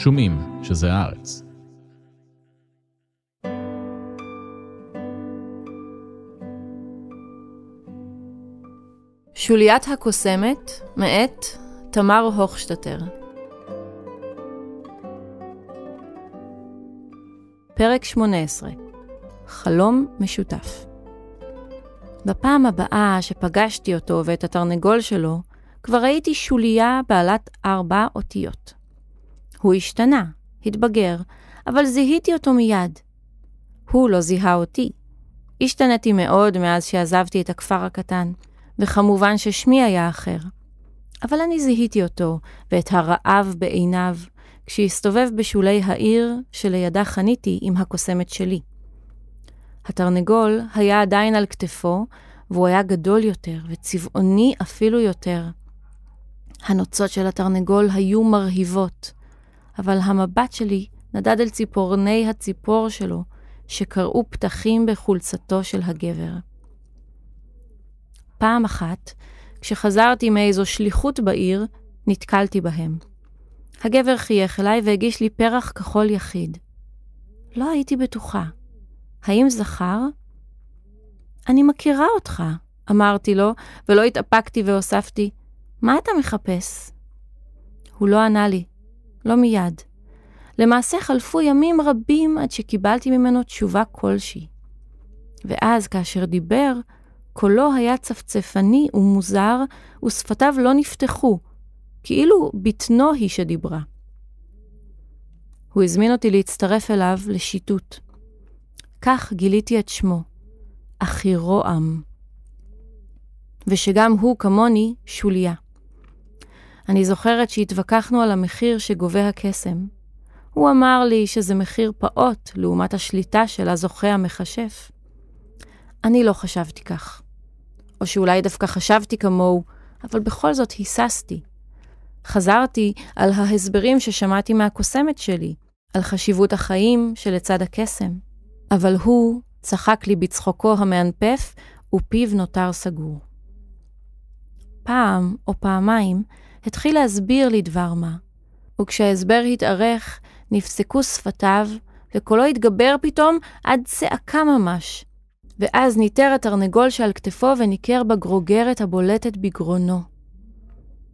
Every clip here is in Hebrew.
שומעים שזה הארץ. שוליית הקוסמת, מאת תמר הוכשטטר. פרק 18 חלום משותף בפעם הבאה שפגשתי אותו ואת התרנגול שלו, כבר ראיתי שוליה בעלת ארבע אותיות. הוא השתנה, התבגר, אבל זיהיתי אותו מיד. הוא לא זיהה אותי. השתנתי מאוד מאז שעזבתי את הכפר הקטן, וכמובן ששמי היה אחר. אבל אני זיהיתי אותו, ואת הרעב בעיניו, כשהסתובב בשולי העיר שלידה חניתי עם הקוסמת שלי. התרנגול היה עדיין על כתפו, והוא היה גדול יותר וצבעוני אפילו יותר. הנוצות של התרנגול היו מרהיבות, אבל המבט שלי נדד אל ציפורני הציפור שלו, שקראו פתחים בחולצתו של הגבר. פעם אחת, כשחזרתי מאיזו שליחות בעיר, נתקלתי בהם. הגבר חייך אליי והגיש לי פרח כחול יחיד. לא הייתי בטוחה. האם זכר? אני מכירה אותך, אמרתי לו, ולא התאפקתי והוספתי, מה אתה מחפש? הוא לא ענה לי, לא מיד. למעשה חלפו ימים רבים עד שקיבלתי ממנו תשובה כלשהי. ואז, כאשר דיבר, קולו היה צפצפני ומוזר, ושפתיו לא נפתחו, כאילו בטנו היא שדיברה. הוא הזמין אותי להצטרף אליו לשיטוט. כך גיליתי את שמו, אחירועם. ושגם הוא, כמוני, שוליה. אני זוכרת שהתווכחנו על המחיר שגובה הקסם. הוא אמר לי שזה מחיר פעוט לעומת השליטה של הזוכה המכשף. אני לא חשבתי כך. או שאולי דווקא חשבתי כמוהו, אבל בכל זאת היססתי. חזרתי על ההסברים ששמעתי מהקוסמת שלי, על חשיבות החיים שלצד הקסם. אבל הוא צחק לי בצחוקו המענפף, ופיו נותר סגור. פעם או פעמיים התחיל להסביר לי דבר מה, וכשההסבר התארך, נפסקו שפתיו, וקולו התגבר פתאום עד צעקה ממש. ואז ניטר התרנגול שעל כתפו וניכר בגרוגרת הבולטת בגרונו.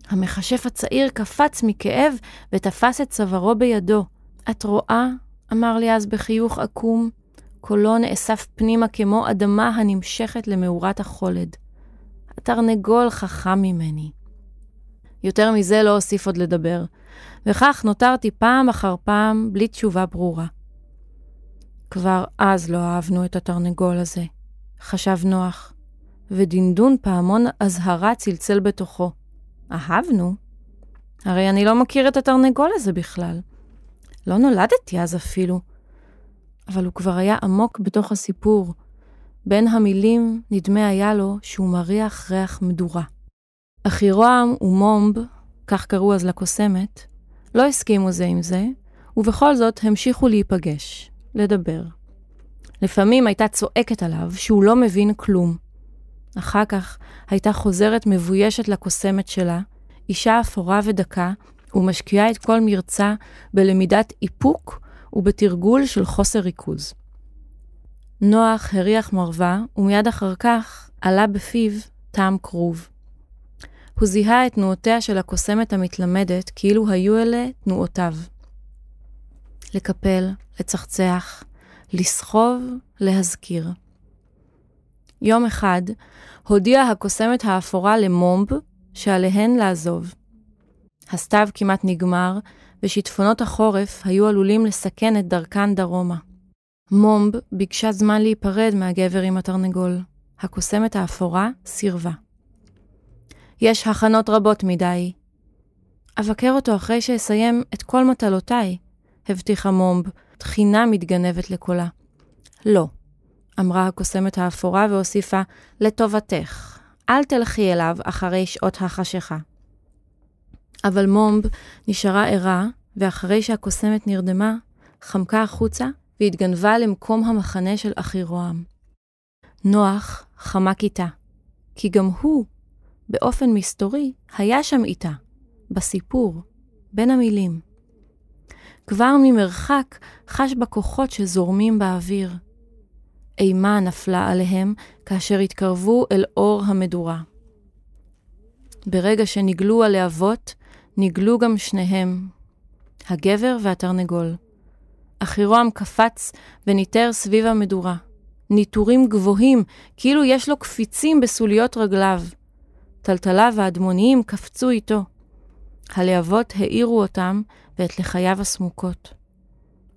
המכשף הצעיר קפץ מכאב ותפס את צווארו בידו. את רואה? אמר לי אז בחיוך עקום. קולו נאסף פנימה כמו אדמה הנמשכת למאורת החולד. התרנגול חכם ממני. יותר מזה לא אוסיף עוד לדבר, וכך נותרתי פעם אחר פעם בלי תשובה ברורה. כבר אז לא אהבנו את התרנגול הזה, חשב נוח, ודינדון פעמון אזהרה צלצל בתוכו. אהבנו? הרי אני לא מכיר את התרנגול הזה בכלל. לא נולדתי אז אפילו. אבל הוא כבר היה עמוק בתוך הסיפור. בין המילים נדמה היה לו שהוא מריח ריח מדורה. אחירועם ומומב, כך קראו אז לקוסמת, לא הסכימו זה עם זה, ובכל זאת המשיכו להיפגש, לדבר. לפעמים הייתה צועקת עליו שהוא לא מבין כלום. אחר כך הייתה חוזרת מבוישת לקוסמת שלה, אישה אפורה ודקה, ומשקיעה את כל מרצה בלמידת איפוק ובתרגול של חוסר ריכוז. נוח הריח מרווה, ומיד אחר כך עלה בפיו טעם כרוב. הוא זיהה את תנועותיה של הקוסמת המתלמדת כאילו היו אלה תנועותיו. לקפל, לצחצח, לסחוב, להזכיר. יום אחד הודיעה הקוסמת האפורה למומב שעליהן לעזוב. הסתיו כמעט נגמר, ושיטפונות החורף היו עלולים לסכן את דרכן דרומה. מומב ביקשה זמן להיפרד מהגבר עם התרנגול. הקוסמת האפורה סירבה. יש הכנות רבות מדי. אבקר אותו אחרי שאסיים את כל מטלותיי, הבטיחה מומב, תחינה מתגנבת לקולה. לא, אמרה הקוסמת האפורה והוסיפה, לטובתך, אל תלכי אליו אחרי שעות החשיכה. אבל מומב נשארה ערה, ואחרי שהקוסמת נרדמה, חמקה החוצה והתגנבה למקום המחנה של אחירועם. נוח חמק איתה, כי גם הוא, באופן מסתורי, היה שם איתה, בסיפור, בין המילים. כבר ממרחק חש בכוחות שזורמים באוויר. אימה נפלה עליהם כאשר התקרבו אל אור המדורה. ברגע שנגלו הלהבות, נגלו גם שניהם, הגבר והתרנגול. אחירועם קפץ וניטר סביב המדורה. ניטורים גבוהים, כאילו יש לו קפיצים בסוליות רגליו. טלטליו האדמוניים קפצו איתו. הלהבות האירו אותם ואת לחייו הסמוקות.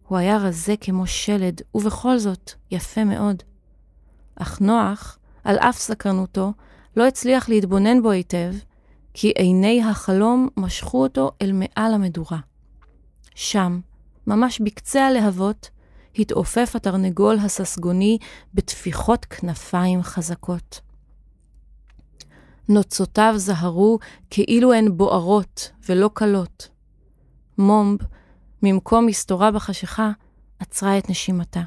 הוא היה רזה כמו שלד, ובכל זאת יפה מאוד. אך נוח, על אף סקרנותו, לא הצליח להתבונן בו היטב, כי עיני החלום משכו אותו אל מעל המדורה. שם, ממש בקצה הלהבות, התעופף התרנגול הססגוני בטפיחות כנפיים חזקות. נוצותיו זהרו כאילו הן בוערות ולא קלות. מומב, ממקום מסתורה בחשיכה, עצרה את נשימתה.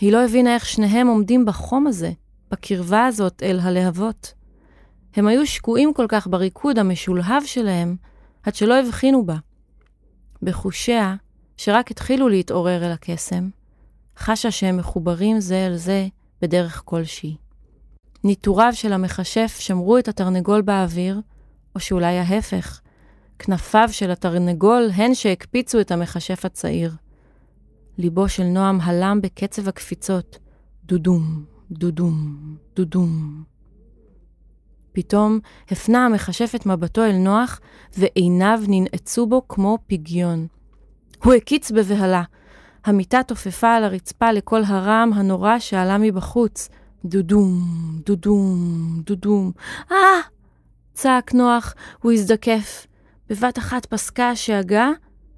היא לא הבינה איך שניהם עומדים בחום הזה, בקרבה הזאת אל הלהבות. הם היו שקועים כל כך בריקוד המשולהב שלהם, עד שלא הבחינו בה. בחושיה, שרק התחילו להתעורר אל הקסם, חשה שהם מחוברים זה אל זה בדרך כלשהי. ניטוריו של המכשף שמרו את התרנגול באוויר, או שאולי ההפך, כנפיו של התרנגול הן שהקפיצו את המכשף הצעיר. ליבו של נועם הלם בקצב הקפיצות, דודום, דודום, דודום. פתאום הפנה המכשף את מבטו אל נוח, ועיניו ננעצו בו כמו פגיון. הוא הקיץ בבהלה. המיטה תופפה על הרצפה לקול הרעם הנורא שעלה מבחוץ. דודום, דודום, דודום. אה! צעק נוח, הוא הזדקף. בבת אחת פסקה השאגה,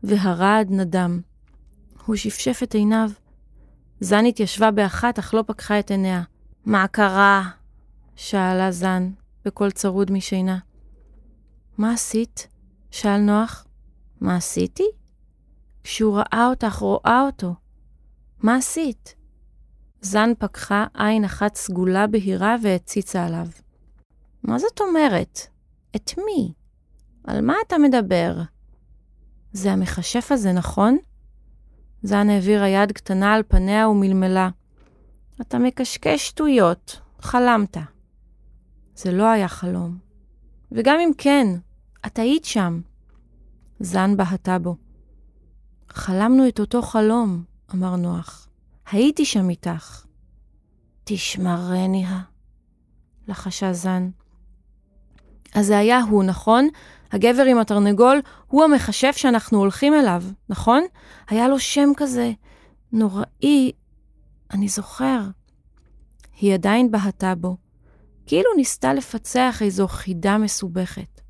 והרעד נדם. הוא שפשף את עיניו. זן התיישבה באחת, אך לא פקחה את עיניה. מה קרה? שאלה זן, בקול צרוד משינה. מה עשית? שאל נוח. מה עשיתי? כשהוא ראה אותך, רואה אותו. מה עשית? זן פקחה עין אחת סגולה בהירה והציצה עליו. מה זאת אומרת? את מי? על מה אתה מדבר? זה המכשף הזה, נכון? זן העבירה יד קטנה על פניה ומלמלה. אתה מקשקש שטויות, חלמת. זה לא היה חלום. וגם אם כן, את היית שם. זן בהתה בו. חלמנו את אותו חלום, אמר נוח. הייתי שם איתך. תשמרני ה... לחשה זן. אז זה היה הוא, נכון? הגבר עם התרנגול הוא המכשף שאנחנו הולכים אליו, נכון? היה לו שם כזה נוראי, אני זוכר. היא עדיין בהתה בו, כאילו ניסתה לפצח איזו חידה מסובכת.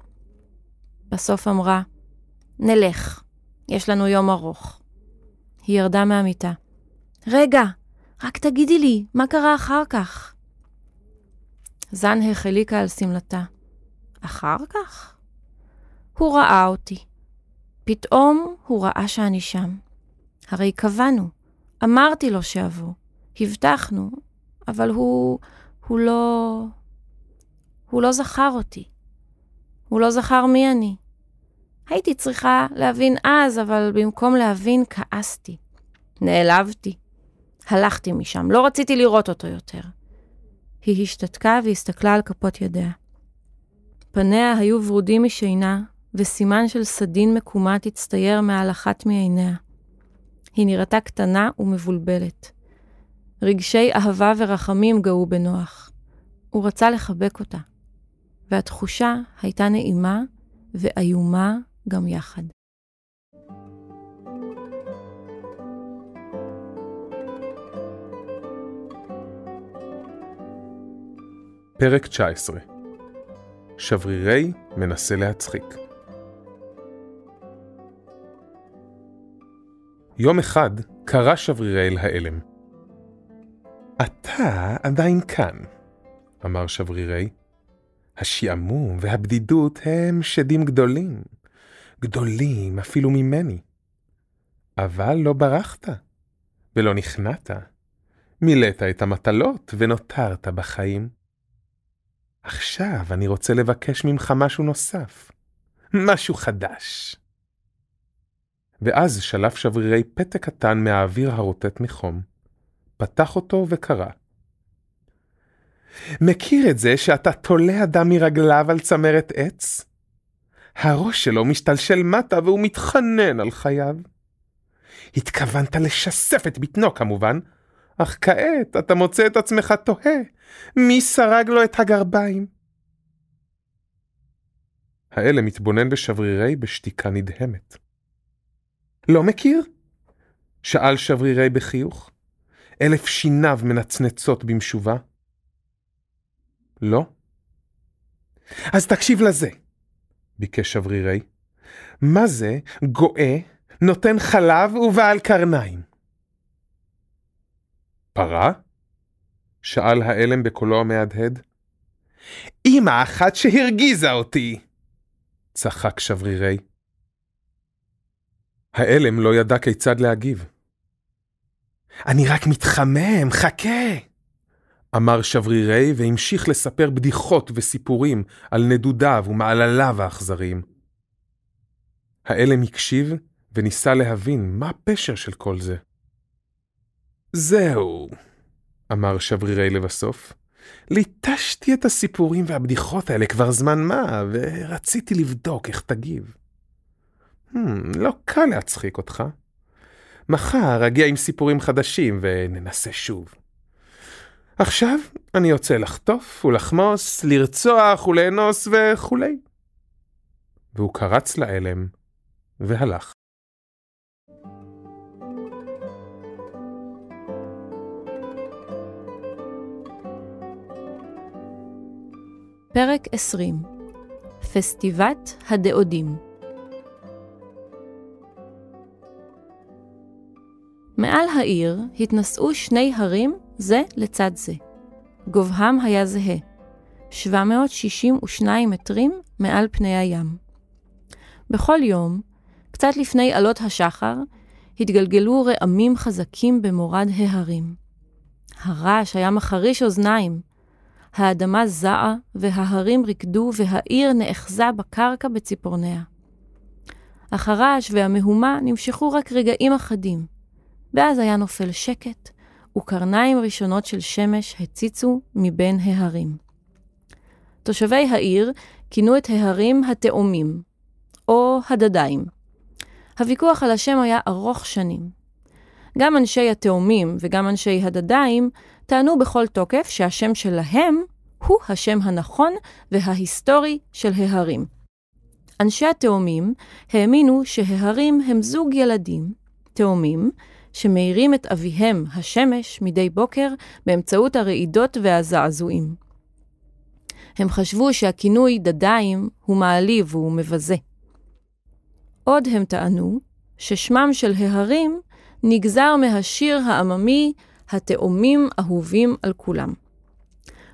בסוף אמרה, נלך, יש לנו יום ארוך. היא ירדה מהמיטה. רגע, רק תגידי לי, מה קרה אחר כך? זן החליקה על שמלתה. אחר כך? הוא ראה אותי. פתאום הוא ראה שאני שם. הרי קבענו, אמרתי לו שאבוא, הבטחנו, אבל הוא, הוא לא... הוא לא זכר אותי. הוא לא זכר מי אני. הייתי צריכה להבין אז, אבל במקום להבין, כעסתי. נעלבתי. הלכתי משם, לא רציתי לראות אותו יותר. היא השתתקה והסתכלה על כפות ידיה. פניה היו ורודים משינה, וסימן של סדין מקומט הצטייר מעל אחת מעיניה. היא נראתה קטנה ומבולבלת. רגשי אהבה ורחמים גאו בנוח. הוא רצה לחבק אותה, והתחושה הייתה נעימה ואיומה גם יחד. פרק 19 שברירי מנסה להצחיק יום אחד קרא שברירי אל האלם. אתה עדיין כאן, אמר שברירי. השעמום והבדידות הם שדים גדולים. גדולים אפילו ממני. אבל לא ברחת, ולא נכנעת. מילאת את המטלות ונותרת בחיים. עכשיו אני רוצה לבקש ממך משהו נוסף, משהו חדש. ואז שלף שברירי פתק קטן מהאוויר הרוטט מחום, פתח אותו וקרא. מכיר את זה שאתה תולה אדם מרגליו על צמרת עץ? הראש שלו משתלשל מטה והוא מתחנן על חייו. התכוונת לשסף את בטנו כמובן, אך כעת אתה מוצא את עצמך תוהה, מי סרג לו את הגרביים? האלה מתבונן בשברירי בשתיקה נדהמת. לא מכיר? שאל שברירי בחיוך. אלף שיניו מנצנצות במשובה. לא? אז תקשיב לזה, ביקש שברירי. מה זה גואה, נותן חלב ובעל קרניים? פרה? שאל האלם בקולו המהדהד. אמא אחת שהרגיזה אותי! צחק שברירי. האלם לא ידע כיצד להגיב. אני רק מתחמם, חכה! אמר שברירי והמשיך לספר בדיחות וסיפורים על נדודיו ומעלליו האכזריים. האלם הקשיב וניסה להבין מה הפשר של כל זה. זהו, אמר שברירי לבסוף. ליטשתי את הסיפורים והבדיחות האלה כבר זמן מה, ורציתי לבדוק איך תגיב. Hmm, לא קל להצחיק אותך. מחר אגיע עם סיפורים חדשים וננסה שוב. עכשיו אני יוצא לחטוף ולחמוס, לרצוח ולאנוס וכולי. והוא קרץ לאלם והלך. פרק 20 פסטיבת הדאודים מעל העיר התנשאו שני הרים זה לצד זה. גובהם היה זהה, 762 מטרים מעל פני הים. בכל יום, קצת לפני עלות השחר, התגלגלו רעמים חזקים במורד ההרים. הרעש היה מחריש אוזניים, האדמה זעה, וההרים ריקדו, והעיר נאחזה בקרקע בציפורניה. אך הרעש והמהומה נמשכו רק רגעים אחדים, ואז היה נופל שקט, וקרניים ראשונות של שמש הציצו מבין ההרים. תושבי העיר כינו את ההרים התאומים, או הדדיים. הוויכוח על השם היה ארוך שנים. גם אנשי התאומים וגם אנשי הדדיים טענו בכל תוקף שהשם שלהם הוא השם הנכון וההיסטורי של ההרים. אנשי התאומים האמינו שההרים הם זוג ילדים, תאומים, שמאירים את אביהם, השמש, מדי בוקר באמצעות הרעידות והזעזועים. הם חשבו שהכינוי דדיים הוא מעליב ומבזה. עוד הם טענו ששמם של ההרים נגזר מהשיר העממי התאומים אהובים על כולם.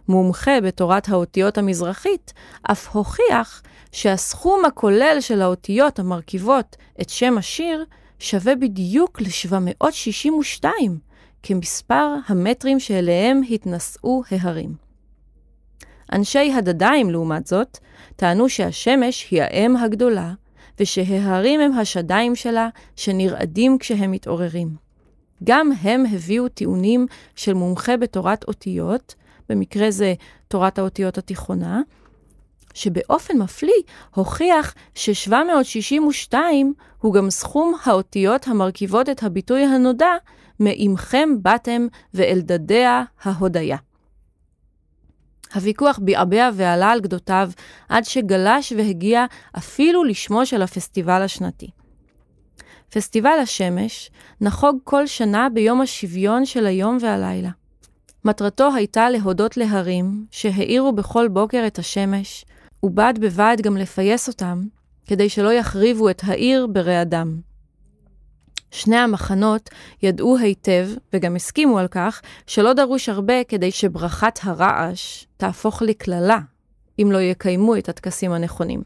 מומחה בתורת האותיות המזרחית אף הוכיח שהסכום הכולל של האותיות המרכיבות את שם השיר שווה בדיוק ל-762, כמספר המטרים שאליהם התנשאו ההרים. אנשי הדדיים, לעומת זאת, טענו שהשמש היא האם הגדולה, ושההרים הם השדיים שלה שנרעדים כשהם מתעוררים. גם הם הביאו טיעונים של מומחה בתורת אותיות, במקרה זה תורת האותיות התיכונה, שבאופן מפליא הוכיח ש-762 הוא גם סכום האותיות המרכיבות את הביטוי הנודע מעמכם באתם ואלדדיה ההודיה. הוויכוח ביעבע ועלה על גדותיו עד שגלש והגיע אפילו לשמו של הפסטיבל השנתי. פסטיבל השמש נחוג כל שנה ביום השוויון של היום והלילה. מטרתו הייתה להודות להרים שהאירו בכל בוקר את השמש, ובד בבד גם לפייס אותם, כדי שלא יחריבו את העיר ברעדם. שני המחנות ידעו היטב, וגם הסכימו על כך, שלא דרוש הרבה כדי שברכת הרעש תהפוך לקללה, אם לא יקיימו את הטקסים הנכונים.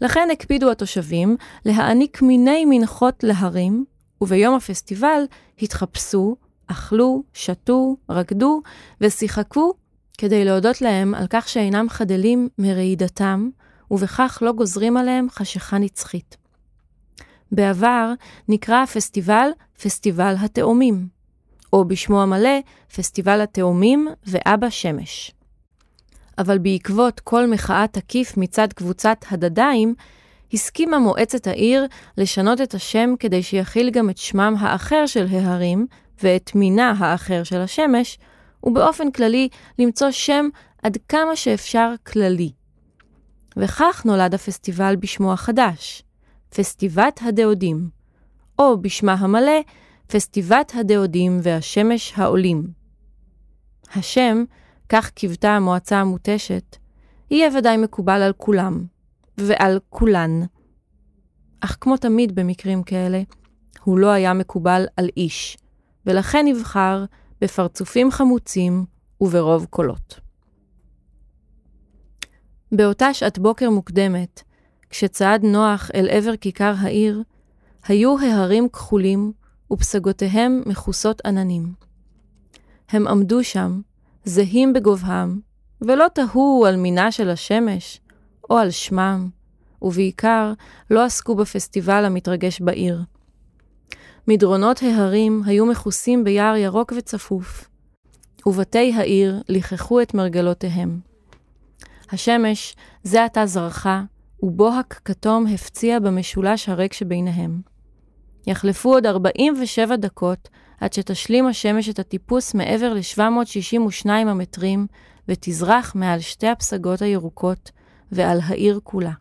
לכן הקפידו התושבים להעניק מיני מנחות להרים, וביום הפסטיבל התחפשו, אכלו, שתו, רקדו ושיחקו כדי להודות להם על כך שאינם חדלים מרעידתם, ובכך לא גוזרים עליהם חשיכה נצחית. בעבר נקרא הפסטיבל פסטיבל התאומים, או בשמו המלא פסטיבל התאומים ואבא שמש. אבל בעקבות כל מחאה תקיף מצד קבוצת הדדיים, הסכימה מועצת העיר לשנות את השם כדי שיכיל גם את שמם האחר של ההרים ואת מינה האחר של השמש, ובאופן כללי למצוא שם עד כמה שאפשר כללי. וכך נולד הפסטיבל בשמו החדש, פסטיבת הדאודים, או בשמה המלא, פסטיבת הדאודים והשמש העולים. השם, כך קיוותה המועצה המותשת, יהיה ודאי מקובל על כולם, ועל כולן. אך כמו תמיד במקרים כאלה, הוא לא היה מקובל על איש, ולכן נבחר בפרצופים חמוצים וברוב קולות. באותה שעת בוקר מוקדמת, כשצעד נוח אל עבר כיכר העיר, היו ההרים כחולים ופסגותיהם מכוסות עננים. הם עמדו שם, זהים בגובהם, ולא תהו על מינה של השמש, או על שמם, ובעיקר לא עסקו בפסטיבל המתרגש בעיר. מדרונות ההרים היו מכוסים ביער ירוק וצפוף, ובתי העיר ליחכו את מרגלותיהם. השמש זה עתה זרחה, ובוהק כתום הפציע במשולש הריק שביניהם. יחלפו עוד 47 דקות עד שתשלים השמש את הטיפוס מעבר ל-762 המטרים, ותזרח מעל שתי הפסגות הירוקות ועל העיר כולה.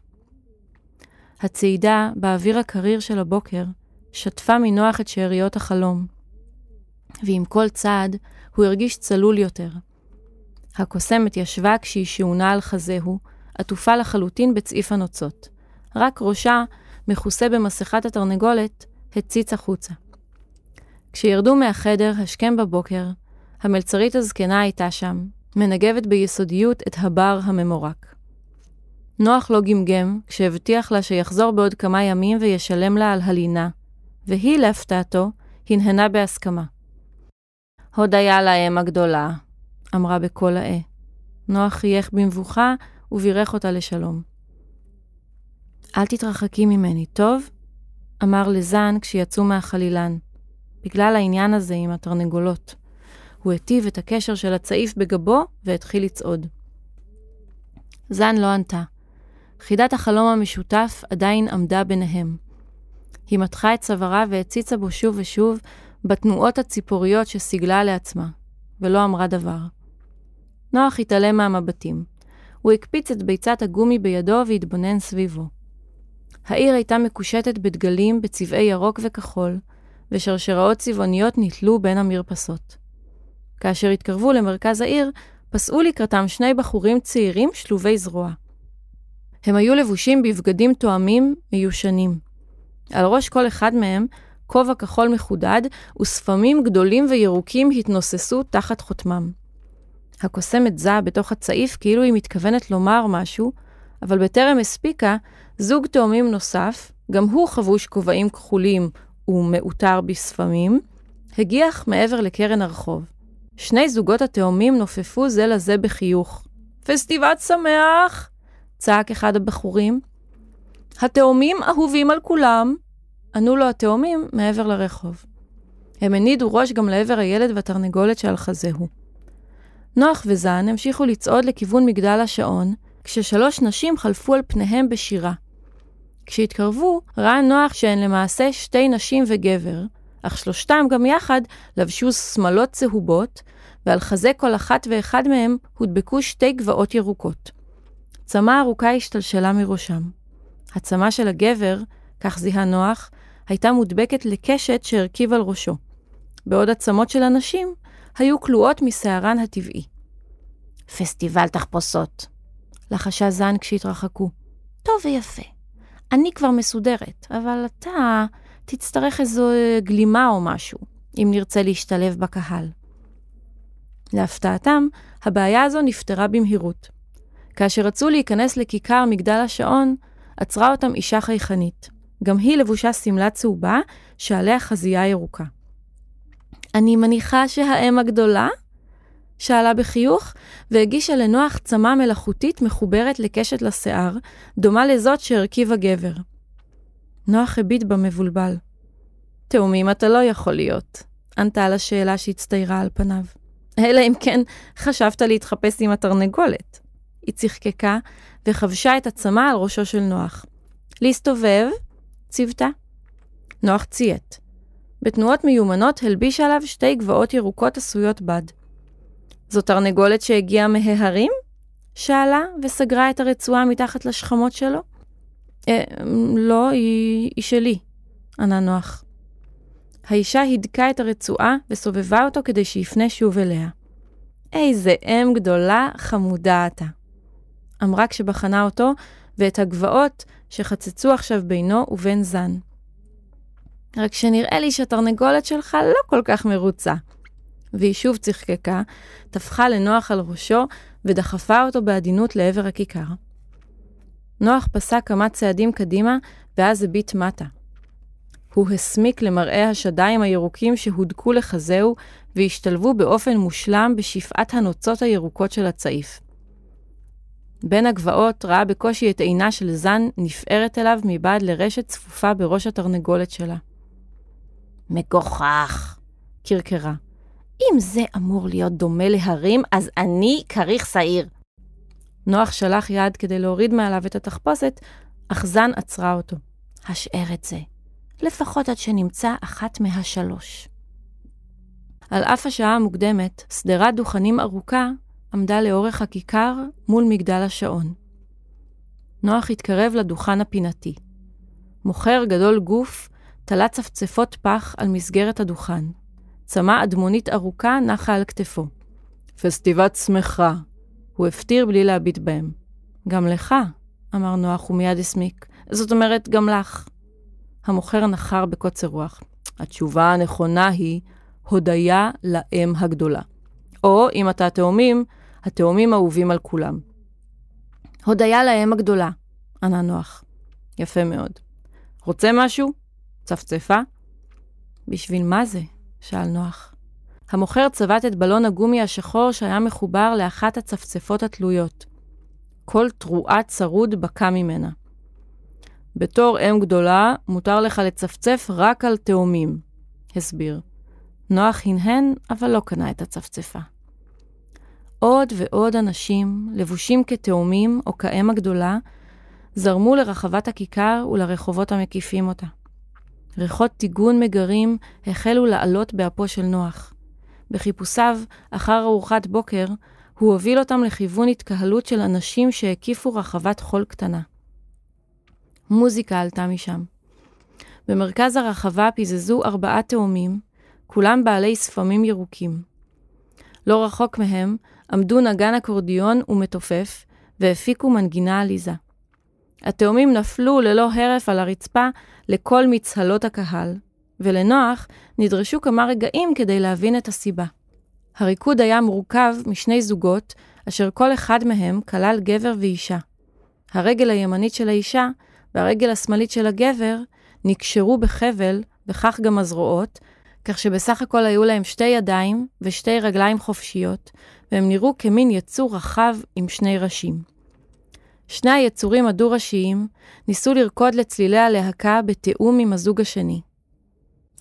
הצעידה באוויר הקריר של הבוקר שטפה מנוח את שאריות החלום, ועם כל צעד הוא הרגיש צלול יותר. הקוסמת ישבה כשהיא שעונה על חזהו, עטופה לחלוטין בצעיף הנוצות. רק ראשה, מכוסה במסכת התרנגולת, הציץ החוצה. כשירדו מהחדר השכם בבוקר, המלצרית הזקנה הייתה שם, מנגבת ביסודיות את הבר הממורק. נוח לא גמגם כשהבטיח לה שיחזור בעוד כמה ימים וישלם לה על הלינה, והיא, להפתעתו, הנהנה בהסכמה. הודיה לאם הגדולה, אמרה בקול האה. נוח חייך במבוכה ובירך אותה לשלום. אל תתרחקי ממני, טוב? אמר לזן כשיצאו מהחלילן, בגלל העניין הזה עם התרנגולות. הוא היטיב את הקשר של הצעיף בגבו והתחיל לצעוד. זן לא ענתה. חידת החלום המשותף עדיין עמדה ביניהם. היא מתחה את צווארה והציצה בו שוב ושוב בתנועות הציפוריות שסיגלה לעצמה, ולא אמרה דבר. נוח התעלם מהמבטים. הוא הקפיץ את ביצת הגומי בידו והתבונן סביבו. העיר הייתה מקושטת בדגלים בצבעי ירוק וכחול, ושרשראות צבעוניות נתלו בין המרפסות. כאשר התקרבו למרכז העיר, פסעו לקראתם שני בחורים צעירים שלובי זרוע. הם היו לבושים בבגדים תואמים מיושנים. על ראש כל אחד מהם, כובע כחול מחודד, ושפמים גדולים וירוקים התנוססו תחת חותמם. הקוסמת זעה בתוך הצעיף כאילו היא מתכוונת לומר משהו, אבל בטרם הספיקה, זוג תאומים נוסף, גם הוא חבוש כובעים כחולים ומעוטר בשפמים, הגיח מעבר לקרן הרחוב. שני זוגות התאומים נופפו זה לזה בחיוך. פסטיבט שמח! צעק אחד הבחורים. התאומים אהובים על כולם, ענו לו התאומים מעבר לרחוב. הם הנידו ראש גם לעבר הילד והתרנגולת שעל חזהו. נוח וזן המשיכו לצעוד לכיוון מגדל השעון, כששלוש נשים חלפו על פניהם בשירה. כשהתקרבו, ראה נוח שהן למעשה שתי נשים וגבר, אך שלושתם גם יחד לבשו שמלות צהובות, ועל חזה כל אחת ואחד מהם הודבקו שתי גבעות ירוקות. צמא ארוכה השתלשלה מראשם. הצמא של הגבר, כך זיהה נוח, הייתה מודבקת לקשת שהרכיב על ראשו, בעוד הצמות של הנשים היו כלואות משערן הטבעי. פסטיבל תחפושות, לחשה זן כשהתרחקו. טוב ויפה. אני כבר מסודרת, אבל אתה תצטרך איזו גלימה או משהו, אם נרצה להשתלב בקהל. להפתעתם, הבעיה הזו נפתרה במהירות. כאשר רצו להיכנס לכיכר מגדל השעון, עצרה אותם אישה חייכנית. גם היא לבושה שמלה צהובה, שעליה חזייה ירוקה. אני מניחה שהאם הגדולה? שאלה בחיוך, והגישה לנוח צמא מלאכותית מחוברת לקשת לשיער, דומה לזאת שהרכיב הגבר. נוח הביט במבולבל. תאומים אתה לא יכול להיות, ענתה על השאלה שהצטיירה על פניו. אלא אם כן חשבת להתחפש עם התרנגולת. היא צחקקה וחבשה את הצמא על ראשו של נוח. להסתובב? ציוותה. נוח ציית. בתנועות מיומנות הלביש עליו שתי גבעות ירוקות עשויות בד. זו תרנגולת שהגיעה מההרים? שאלה וסגרה את הרצועה מתחת לשכמות שלו. אה, לא, היא, היא שלי, ענה נוח. האישה הידקה את הרצועה וסובבה אותו כדי שיפנה שוב אליה. איזה אם גדולה, חמודה אתה. אמרה כשבחנה אותו ואת הגבעות שחצצו עכשיו בינו ובין זן. רק שנראה לי שהתרנגולת שלך לא כל כך מרוצה. והיא שוב צחקקה, טפחה לנוח על ראשו ודחפה אותו בעדינות לעבר הכיכר. נוח פסק כמה צעדים קדימה, ואז הביט מטה. הוא הסמיק למראה השדיים הירוקים שהודקו לחזהו והשתלבו באופן מושלם בשפעת הנוצות הירוקות של הצעיף. בין הגבעות ראה בקושי את עינה של זן נפערת אליו מבעד לרשת צפופה בראש התרנגולת שלה. מגוחך, קרקרה. אם זה אמור להיות דומה להרים, אז אני כריך שעיר. נוח שלח יד כדי להוריד מעליו את התחפושת, אך זן עצרה אותו. השאר את זה, לפחות עד שנמצא אחת מהשלוש. על אף השעה המוקדמת, שדרת דוכנים ארוכה עמדה לאורך הכיכר מול מגדל השעון. נוח התקרב לדוכן הפינתי. מוכר גדול גוף תלה צפצפות פח על מסגרת הדוכן. צמא אדמונית ארוכה נחה על כתפו. פסטיבת שמחה, הוא הפטיר בלי להביט בהם. גם לך, אמר נוח ומיד הסמיק. זאת אומרת, גם לך. המוכר נחר בקוצר רוח. התשובה הנכונה היא הודיה לאם הגדולה. או, אם אתה תאומים, התאומים אהובים על כולם. הודיה לאם הגדולה, ענה נוח. יפה מאוד. רוצה משהו? צפצפה? בשביל מה זה? שאל נוח. המוכר צבט את בלון הגומי השחור שהיה מחובר לאחת הצפצפות התלויות. כל תרועה צרוד בקע ממנה. בתור אם גדולה, מותר לך לצפצף רק על תאומים, הסביר. נוח הנהן, אבל לא קנה את הצפצפה. עוד ועוד אנשים, לבושים כתאומים או כאם הגדולה, זרמו לרחבת הכיכר ולרחובות המקיפים אותה. ריחות טיגון מגרים החלו לעלות באפו של נוח. בחיפושיו אחר ארוחת בוקר, הוא הוביל אותם לכיוון התקהלות של אנשים שהקיפו רחבת חול קטנה. מוזיקה עלתה משם. במרכז הרחבה פיזזו ארבעה תאומים, כולם בעלי שפמים ירוקים. לא רחוק מהם עמדו נגן אקורדיון ומתופף, והפיקו מנגינה עליזה. התאומים נפלו ללא הרף על הרצפה לכל מצהלות הקהל, ולנוח נדרשו כמה רגעים כדי להבין את הסיבה. הריקוד היה מורכב משני זוגות, אשר כל אחד מהם כלל גבר ואישה. הרגל הימנית של האישה והרגל השמאלית של הגבר נקשרו בחבל, וכך גם הזרועות, כך שבסך הכל היו להם שתי ידיים ושתי רגליים חופשיות, והם נראו כמין יצור רחב עם שני ראשים. שני היצורים הדו-ראשיים ניסו לרקוד לצלילי הלהקה בתיאום עם הזוג השני.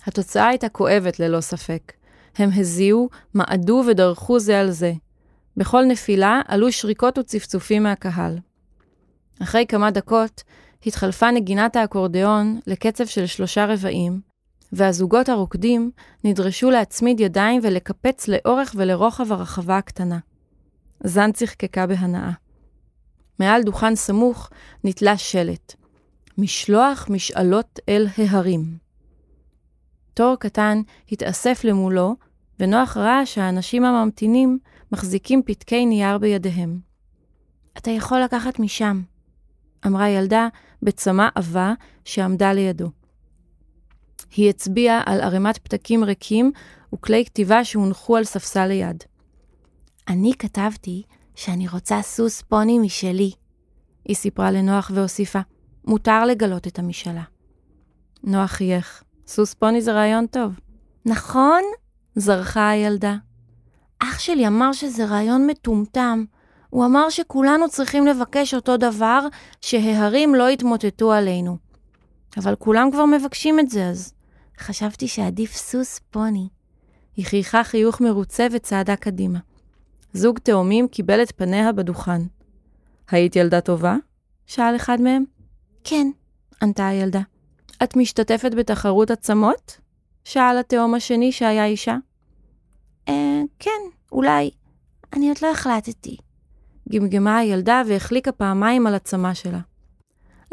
התוצאה הייתה כואבת ללא ספק. הם הזיעו, מעדו ודרכו זה על זה. בכל נפילה עלו שריקות וצפצופים מהקהל. אחרי כמה דקות התחלפה נגינת האקורדיאון לקצב של שלושה רבעים, והזוגות הרוקדים נדרשו להצמיד ידיים ולקפץ לאורך ולרוחב הרחבה הקטנה. זן צחקקה בהנאה. מעל דוכן סמוך נתלה שלט: משלוח משאלות אל ההרים. תור קטן התאסף למולו, ונוח ראה שהאנשים הממתינים מחזיקים פתקי נייר בידיהם. אתה יכול לקחת משם, אמרה ילדה בצמא עבה שעמדה לידו. היא הצביעה על ערימת פתקים ריקים וכלי כתיבה שהונחו על ספסל ליד. אני כתבתי שאני רוצה סוס פוני משלי. היא סיפרה לנוח והוסיפה, מותר לגלות את המשאלה. נוח חייך, סוס פוני זה רעיון טוב. נכון? זרחה הילדה. אח שלי אמר שזה רעיון מטומטם. הוא אמר שכולנו צריכים לבקש אותו דבר, שההרים לא יתמוטטו עלינו. אבל כולם כבר מבקשים את זה, אז חשבתי שעדיף סוס פוני. היא חייכה חיוך מרוצה וצעדה קדימה. זוג תאומים קיבל את פניה בדוכן. היית ילדה טובה? שאל אחד מהם. כן, ענתה הילדה. את משתתפת בתחרות עצמות? שאל התאום השני שהיה אישה. אה, כן, אולי. אני עוד לא החלטתי. גמגמה הילדה והחליקה פעמיים על הצמה שלה.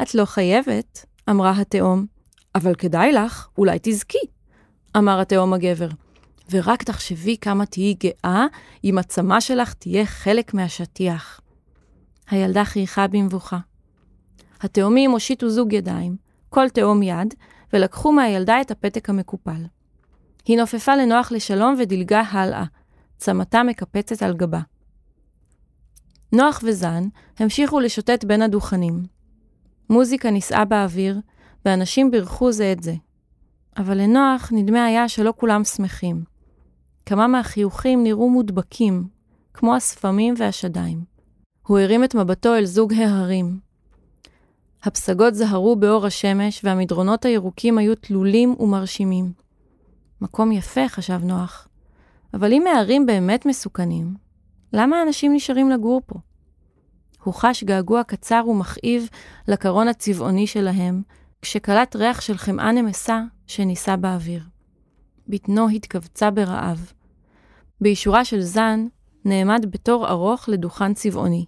את לא חייבת, אמרה התאום. אבל כדאי לך, אולי תזכי, אמר התאום הגבר. ורק תחשבי כמה תהיי גאה אם הצמה שלך תהיה חלק מהשטיח. הילדה חייכה במבוכה. התאומים הושיטו זוג ידיים, כל תאום יד, ולקחו מהילדה את הפתק המקופל. היא נופפה לנוח לשלום ודילגה הלאה, צמתה מקפצת על גבה. נוח וזן המשיכו לשוטט בין הדוכנים. מוזיקה נישאה באוויר, ואנשים בירכו זה את זה. אבל לנוח נדמה היה שלא כולם שמחים. כמה מהחיוכים נראו מודבקים, כמו השפמים והשדיים. הוא הרים את מבטו אל זוג ההרים. הפסגות זהרו באור השמש, והמדרונות הירוקים היו תלולים ומרשימים. מקום יפה, חשב נוח. אבל אם ההרים באמת מסוכנים, למה האנשים נשארים לגור פה? הוא חש געגוע קצר ומכאיב לקרון הצבעוני שלהם, כשקלט ריח של חמאה נמסה שנישא באוויר. בטנו התכווצה ברעב. באישורה של זן, נעמד בתור ארוך לדוכן צבעוני.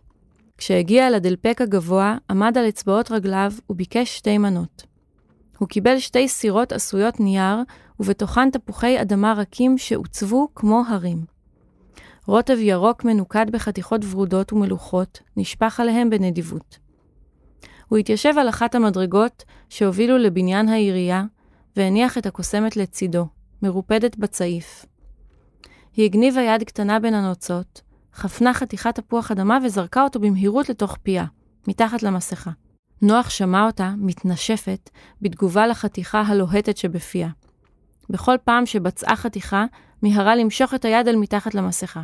כשהגיע אל הדלפק הגבוה, עמד על אצבעות רגליו וביקש שתי מנות. הוא קיבל שתי סירות עשויות נייר, ובתוכן תפוחי אדמה רכים שעוצבו כמו הרים. רוטב ירוק מנוקד בחתיכות ורודות ומלוכות, נשפך עליהם בנדיבות. הוא התיישב על אחת המדרגות שהובילו לבניין העירייה, והניח את הקוסמת לצידו, מרופדת בצעיף. היא הגניבה יד קטנה בין הנוצות, חפנה חתיכת תפוח אדמה וזרקה אותו במהירות לתוך פיה, מתחת למסכה. נוח שמע אותה, מתנשפת, בתגובה לחתיכה הלוהטת שבפיה. בכל פעם שבצעה חתיכה, מיהרה למשוך את היד אל מתחת למסכה.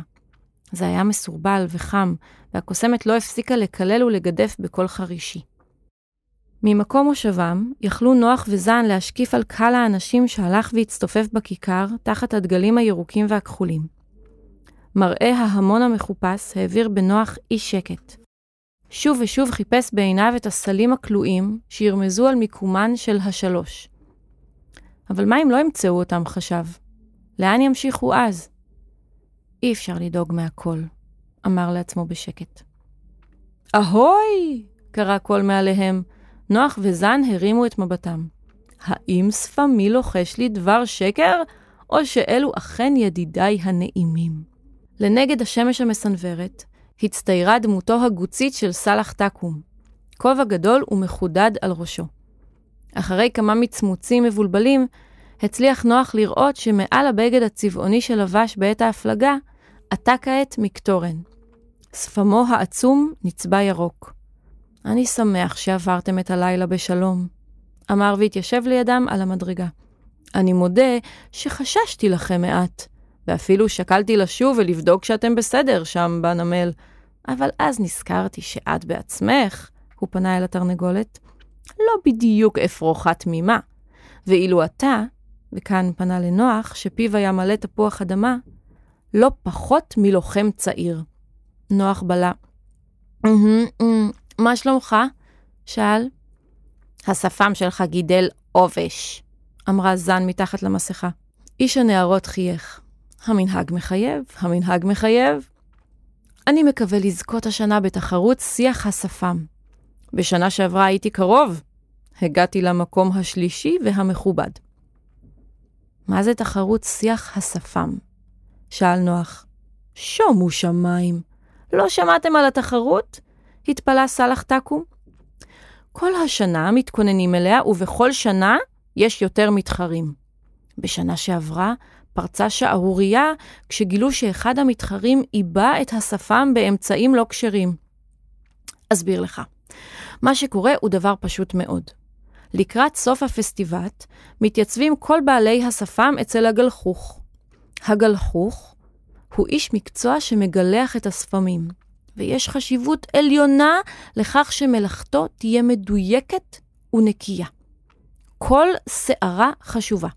זה היה מסורבל וחם, והקוסמת לא הפסיקה לקלל ולגדף בקול חרישי. ממקום מושבם, יכלו נוח וזן להשקיף על קהל האנשים שהלך והצטופף בכיכר תחת הדגלים הירוקים והכחולים. מראה ההמון המחופש העביר בנוח אי שקט. שוב ושוב חיפש בעיניו את הסלים הכלואים שירמזו על מיקומן של השלוש. אבל מה אם לא ימצאו אותם, חשב? לאן ימשיכו אז? אי אפשר לדאוג מהכל, אמר לעצמו בשקט. אהוי! קרא קול מעליהם. נוח וזן הרימו את מבטם. האם שפמי לוחש לי דבר שקר, או שאלו אכן ידידיי הנעימים? לנגד השמש המסנוורת, הצטיירה דמותו הגוצית של סאלח טקום, כובע גדול ומחודד על ראשו. אחרי כמה מצמוצים מבולבלים, הצליח נוח לראות שמעל הבגד הצבעוני שלבש בעת ההפלגה, עטה כעת מקטורן. שפמו העצום נצבע ירוק. אני שמח שעברתם את הלילה בשלום, אמר והתיישב לידם על המדרגה. אני מודה שחששתי לכם מעט, ואפילו שקלתי לשוב ולבדוק שאתם בסדר שם בנמל, אבל אז נזכרתי שאת בעצמך, הוא פנה אל התרנגולת, לא בדיוק אפרוחה תמימה. ואילו אתה, וכאן פנה לנוח, שפיו היה מלא תפוח אדמה, לא פחות מלוחם צעיר. נוח בלה. מה שלומך? שאל. השפם שלך גידל עובש, אמרה זן מתחת למסכה. איש הנערות חייך. המנהג מחייב, המנהג מחייב. אני מקווה לזכות השנה בתחרות שיח השפם. בשנה שעברה הייתי קרוב. הגעתי למקום השלישי והמכובד. מה זה תחרות שיח השפם? שאל נוח. שומו שמיים, לא שמעתם על התחרות? התפלא סאלח טקום. כל השנה מתכוננים אליה, ובכל שנה יש יותר מתחרים. בשנה שעברה פרצה שערורייה כשגילו שאחד המתחרים עיבה את השפם באמצעים לא כשרים. אסביר לך. מה שקורה הוא דבר פשוט מאוד. לקראת סוף הפסטיבט, מתייצבים כל בעלי השפם אצל הגלחוך. הגלחוך הוא איש מקצוע שמגלח את השפמים, ויש חשיבות עליונה לכך שמלאכתו תהיה מדויקת ונקייה. כל שערה חשובה.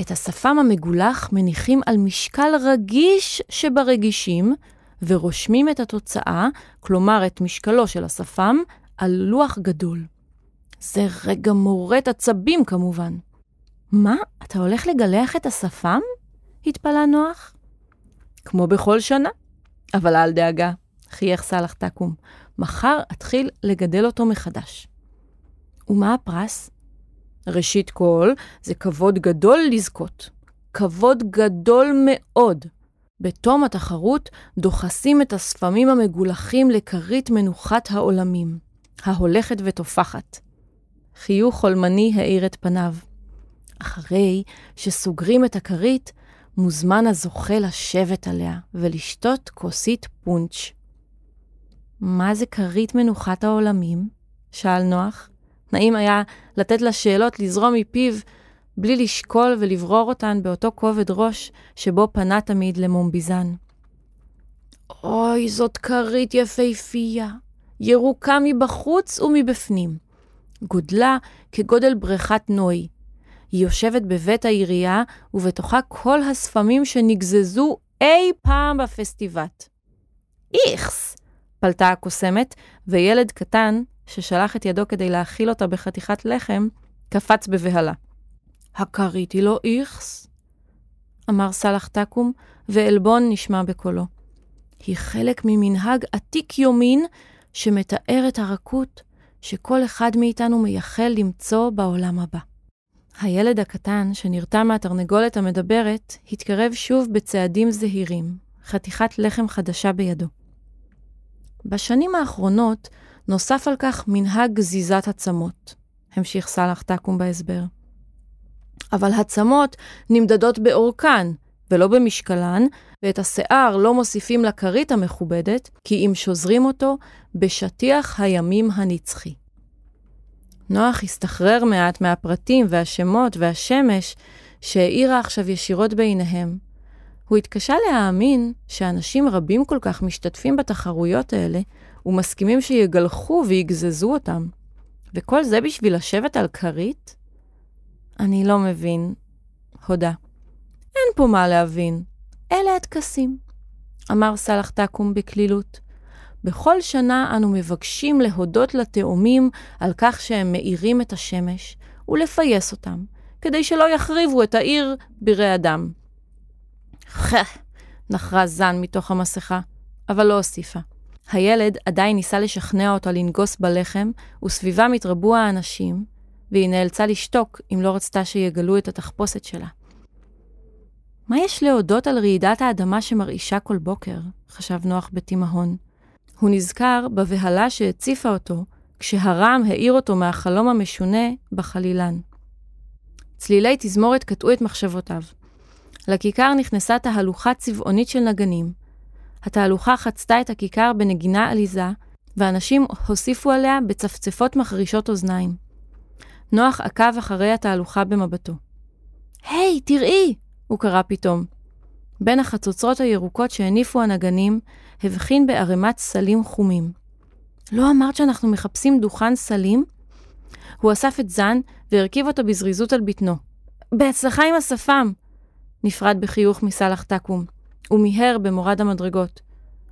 את השפם המגולח מניחים על משקל רגיש שברגישים, ורושמים את התוצאה, כלומר את משקלו של השפם, על לוח גדול. זה רגע מורט עצבים כמובן. מה, אתה הולך לגלח את השפם? התפלא נוח. כמו בכל שנה. אבל אל דאגה, חייך סאלח תקום. מחר אתחיל לגדל אותו מחדש. ומה הפרס? ראשית כל, זה כבוד גדול לזכות. כבוד גדול מאוד. בתום התחרות דוחסים את השפמים המגולחים לכרית מנוחת העולמים, ההולכת ותופחת. חיוך חולמני האיר את פניו. אחרי שסוגרים את הכרית, מוזמן הזוכה לשבת עליה ולשתות כוסית פונץ'. מה זה כרית מנוחת העולמים? שאל נוח. נעים היה לתת לשאלות לזרום מפיו בלי לשקול ולברור אותן באותו כובד ראש שבו פנה תמיד למומביזן. אוי, זאת כרית יפהפייה, ירוקה מבחוץ ומבפנים. גודלה כגודל בריכת נוי. היא יושבת בבית העירייה, ובתוכה כל הספמים שנגזזו אי פעם בפסטיבט. איכס! פלטה הקוסמת, וילד קטן, ששלח את ידו כדי להאכיל אותה בחתיכת לחם, קפץ בבהלה. הכרית לו איכס? אמר סלאח תקום, ועלבון נשמע בקולו. היא חלק ממנהג עתיק יומין שמתאר את הרכות שכל אחד מאיתנו מייחל למצוא בעולם הבא. הילד הקטן, שנרתע מהתרנגולת המדברת, התקרב שוב בצעדים זהירים, חתיכת לחם חדשה בידו. בשנים האחרונות נוסף על כך מנהג גזיזת עצמות, המשיך סאלח תקום בהסבר. אבל עצמות נמדדות באורכן, ולא במשקלן, ואת השיער לא מוסיפים לכרית המכובדת, כי אם שוזרים אותו בשטיח הימים הנצחי. נוח הסתחרר מעט מהפרטים והשמות והשמש שהאירה עכשיו ישירות בעיניהם. הוא התקשה להאמין שאנשים רבים כל כך משתתפים בתחרויות האלה, ומסכימים שיגלחו ויגזזו אותם. וכל זה בשביל לשבת על כרית? אני לא מבין, הודה. אין פה מה להבין, אלה הטקסים, אמר סלאח תקום בקלילות. בכל שנה אנו מבקשים להודות לתאומים על כך שהם מאירים את השמש, ולפייס אותם, כדי שלא יחריבו את העיר. חח, נחרה זן מתוך המסכה, אבל לא הוסיפה. הילד עדיין ניסה לשכנע אותה לנגוס בלחם, וסביבם התרבו האנשים, והיא נאלצה לשתוק אם לא רצתה שיגלו את התחפושת שלה. מה יש להודות על רעידת האדמה שמרעישה כל בוקר? חשב נוח בתימהון. הוא נזכר בבהלה שהציפה אותו, כשהרעם העיר אותו מהחלום המשונה בחלילן. צלילי תזמורת קטעו את מחשבותיו. לכיכר נכנסה תהלוכה צבעונית של נגנים. התהלוכה חצתה את הכיכר בנגינה עליזה, ואנשים הוסיפו עליה בצפצפות מחרישות אוזניים. נוח עקב אחרי התהלוכה במבטו. היי, hey, תראי! הוא קרא פתאום. בין החצוצרות הירוקות שהניפו הנגנים, הבחין בערימת סלים חומים. לא אמרת שאנחנו מחפשים דוכן סלים? הוא אסף את זן והרכיב אותו בזריזות על בטנו. בהצלחה עם השפם! נפרד בחיוך מסלאח תקום. הוא מיהר במורד המדרגות.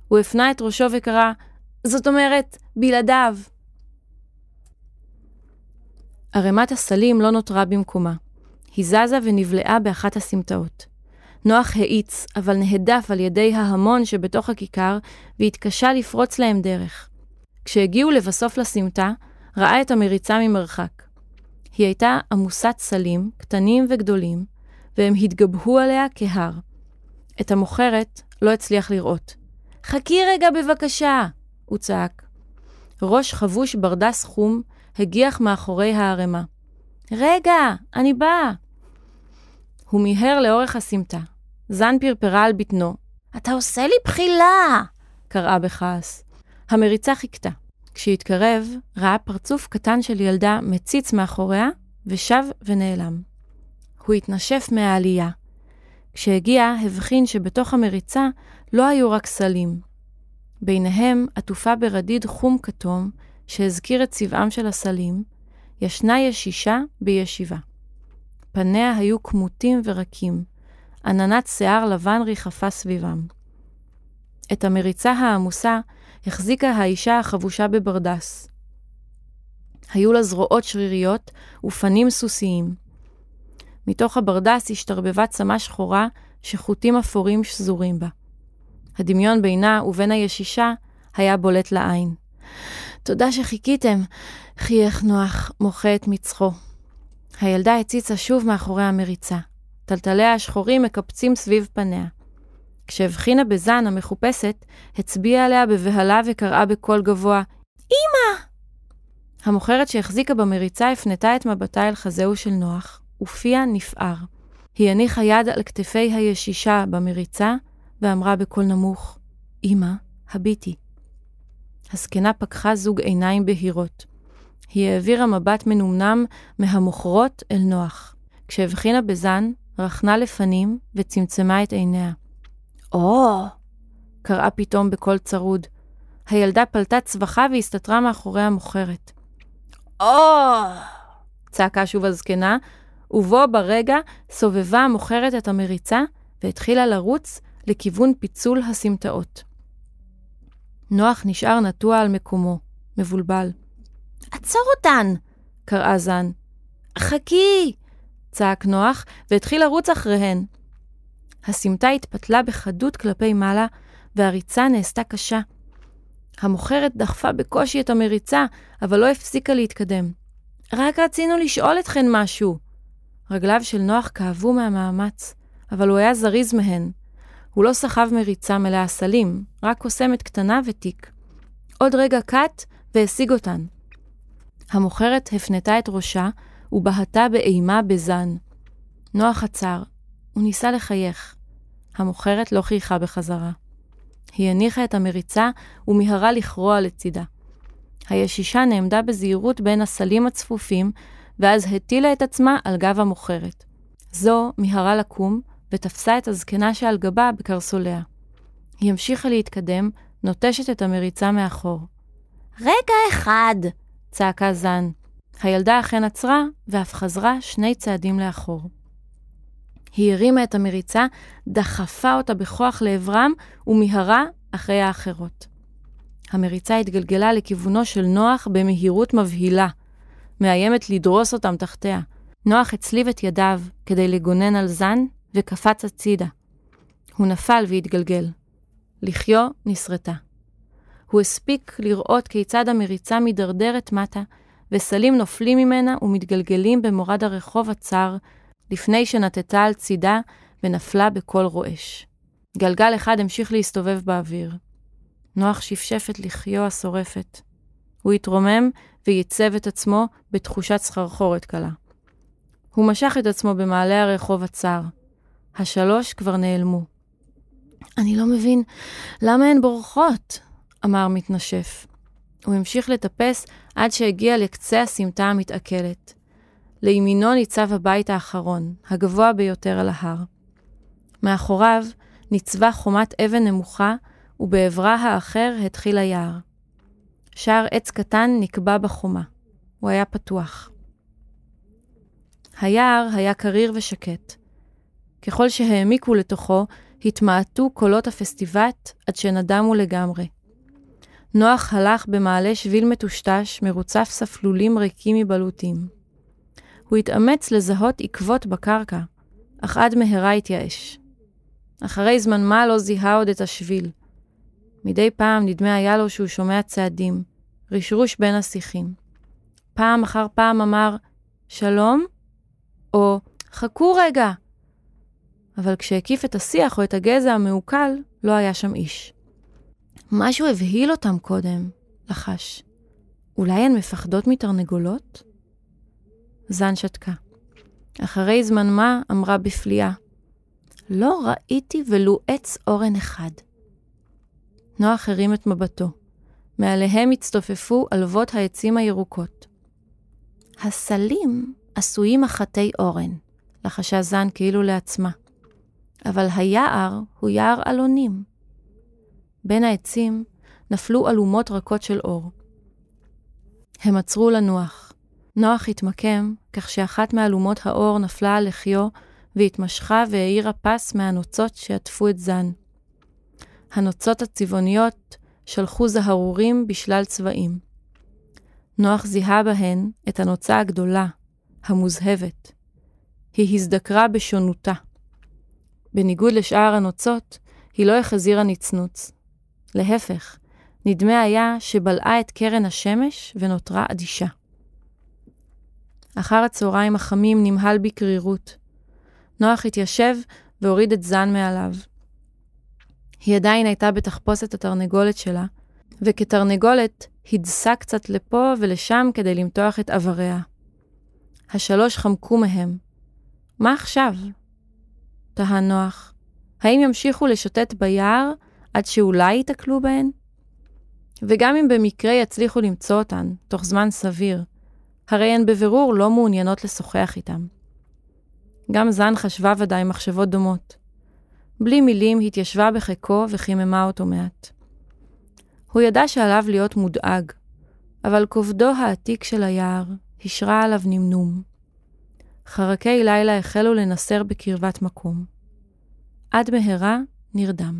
הוא הפנה את ראשו וקרא, זאת אומרת, בלעדיו. ערימת הסלים לא נותרה במקומה. היא זזה ונבלעה באחת הסמטאות. נוח האיץ, אבל נהדף על ידי ההמון שבתוך הכיכר, והתקשה לפרוץ להם דרך. כשהגיעו לבסוף לסמטה, ראה את המריצה ממרחק. היא הייתה עמוסת סלים, קטנים וגדולים, והם התגבהו עליה כהר. את המוכרת לא הצליח לראות. חכי רגע בבקשה! הוא צעק. ראש חבוש ברדס חום הגיח מאחורי הערימה. רגע, אני בא! הוא מיהר לאורך הסמטה. זן פרפרה על בטנו. אתה עושה לי בחילה! קראה בכעס. המריצה חיכתה. כשהתקרב, ראה פרצוף קטן של ילדה מציץ מאחוריה, ושב ונעלם. הוא התנשף מהעלייה. כשהגיע, הבחין שבתוך המריצה לא היו רק סלים. ביניהם, עטופה ברדיד חום כתום, שהזכיר את צבעם של הסלים, ישנה ישישה בישיבה. פניה היו כמותים ורקים. עננת שיער לבן ריחפה סביבם. את המריצה העמוסה החזיקה האישה החבושה בברדס. היו לה זרועות שריריות ופנים סוסיים. מתוך הברדס השתרבבה צמה שחורה שחוטים אפורים שזורים בה. הדמיון בינה ובין הישישה היה בולט לעין. תודה שחיכיתם, חייך נוח, מוחה את מצחו. הילדה הציצה שוב מאחורי המריצה. טלטליה השחורים מקפצים סביב פניה. כשהבחינה בזן המחופשת, הצביעה עליה בבהלה וקראה בקול גבוה, אמא! המוכרת שהחזיקה במריצה הפנתה את מבטה אל חזהו של נוח, ופיה נפער. היא הניחה יד על כתפי הישישה במריצה, ואמרה בקול נמוך, אמא, הביטי. הזקנה פקחה זוג עיניים בהירות. היא העבירה מבט מנומנם מהמוכרות אל נוח. כשהבחינה בזן, רכנה לפנים וצמצמה את עיניה. או! Oh! קראה פתאום בקול צרוד. הילדה פלטה צווחה והסתתרה מאחורי המוכרת. או! Oh! צעקה שוב הזקנה, ובו ברגע סובבה המוכרת את המריצה והתחילה לרוץ לכיוון פיצול הסמטאות. נוח נשאר נטוע על מקומו, מבולבל. עצור אותן! קראה זן. חכי! צעק נוח, והתחיל לרוץ אחריהן. הסמטה התפתלה בחדות כלפי מעלה, והריצה נעשתה קשה. המוכרת דחפה בקושי את המריצה, אבל לא הפסיקה להתקדם. רק רצינו לשאול אתכן משהו. רגליו של נוח כאבו מהמאמץ, אבל הוא היה זריז מהן. הוא לא סחב מריצה מלאה סלים, רק קוסמת קטנה ותיק. עוד רגע קט והשיג אותן. המוכרת הפנתה את ראשה ובהתה באימה בזן. נוח עצר, הוא ניסה לחייך. המוכרת לא חייכה בחזרה. היא הניחה את המריצה ומיהרה לכרוע לצידה. הישישה נעמדה בזהירות בין הסלים הצפופים, ואז הטילה את עצמה על גב המוכרת. זו מיהרה לקום, ותפסה את הזקנה שעל גבה בקרסוליה. היא המשיכה להתקדם, נוטשת את המריצה מאחור. רגע אחד! צעקה זן. הילדה אכן עצרה, ואף חזרה שני צעדים לאחור. היא הרימה את המריצה, דחפה אותה בכוח לעברם, ומיהרה אחרי האחרות. המריצה התגלגלה לכיוונו של נוח במהירות מבהילה, מאיימת לדרוס אותם תחתיה. נוח הצליב את ידיו כדי לגונן על זן, וקפץ הצידה. הוא נפל והתגלגל. לחיו נסרטה. הוא הספיק לראות כיצד המריצה מידרדרת מטה, וסלים נופלים ממנה ומתגלגלים במורד הרחוב הצר, לפני שנטטה על צידה ונפלה בקול רועש. גלגל אחד המשיך להסתובב באוויר. נוח שפשף את לחיו השורפת. הוא התרומם וייצב את עצמו בתחושת סחרחורת קלה. הוא משך את עצמו במעלה הרחוב הצר. השלוש כבר נעלמו. אני לא מבין למה הן בורחות, אמר מתנשף. הוא המשיך לטפס עד שהגיע לקצה הסמטה המתעכלת. לימינו ניצב הבית האחרון, הגבוה ביותר על ההר. מאחוריו ניצבה חומת אבן נמוכה, ובעברה האחר התחיל היער. שער עץ קטן נקבע בחומה. הוא היה פתוח. היער היה קריר ושקט. ככל שהעמיקו לתוכו, התמעטו קולות הפסטיבט עד שנדמו לגמרי. נוח הלך במעלה שביל מטושטש, מרוצף ספלולים ריקים מבלוטים. הוא התאמץ לזהות עקבות בקרקע, אך עד מהרה התייאש. אחרי זמן מה לא זיהה עוד את השביל. מדי פעם נדמה היה לו שהוא שומע צעדים, רשרוש בין השיחים. פעם אחר פעם אמר, שלום? או, חכו רגע, אבל כשהקיף את השיח או את הגזע המעוקל, לא היה שם איש. משהו הבהיל אותם קודם, לחש. אולי הן מפחדות מתרנגולות? זן שתקה. אחרי זמן מה אמרה בפליאה, לא ראיתי ולו עץ אורן אחד. נוח הרים את מבטו. מעליהם הצטופפו עלבות העצים הירוקות. הסלים עשויים מחטי אורן, לחשה זן כאילו לעצמה. אבל היער הוא יער אלונים. בין העצים נפלו אלומות רכות של אור. הם עצרו לנוח. נוח התמקם כך שאחת מאלומות האור נפלה על לחיו, והתמשכה והאירה פס מהנוצות שעטפו את זן. הנוצות הצבעוניות שלחו זהרורים בשלל צבעים. נוח זיהה בהן את הנוצה הגדולה, המוזהבת. היא הזדקרה בשונותה. בניגוד לשאר הנוצות, היא לא החזירה נצנוץ. להפך, נדמה היה שבלעה את קרן השמש ונותרה אדישה. אחר הצהריים החמים נמהל בקרירות. נוח התיישב והוריד את זן מעליו. היא עדיין הייתה בתחפושת התרנגולת שלה, וכתרנגולת הדסה קצת לפה ולשם כדי למתוח את איבריה. השלוש חמקו מהם. מה עכשיו? תהה נוח. האם ימשיכו לשוטט ביער עד שאולי ייתקלו בהן? וגם אם במקרה יצליחו למצוא אותן, תוך זמן סביר, הרי הן בבירור לא מעוניינות לשוחח איתם. גם זן חשבה ודאי מחשבות דומות. בלי מילים התיישבה בחיקו וחיממה אותו מעט. הוא ידע שעליו להיות מודאג, אבל כובדו העתיק של היער השרה עליו נמנום. חרקי לילה החלו לנסר בקרבת מקום. עד מהרה נרדם.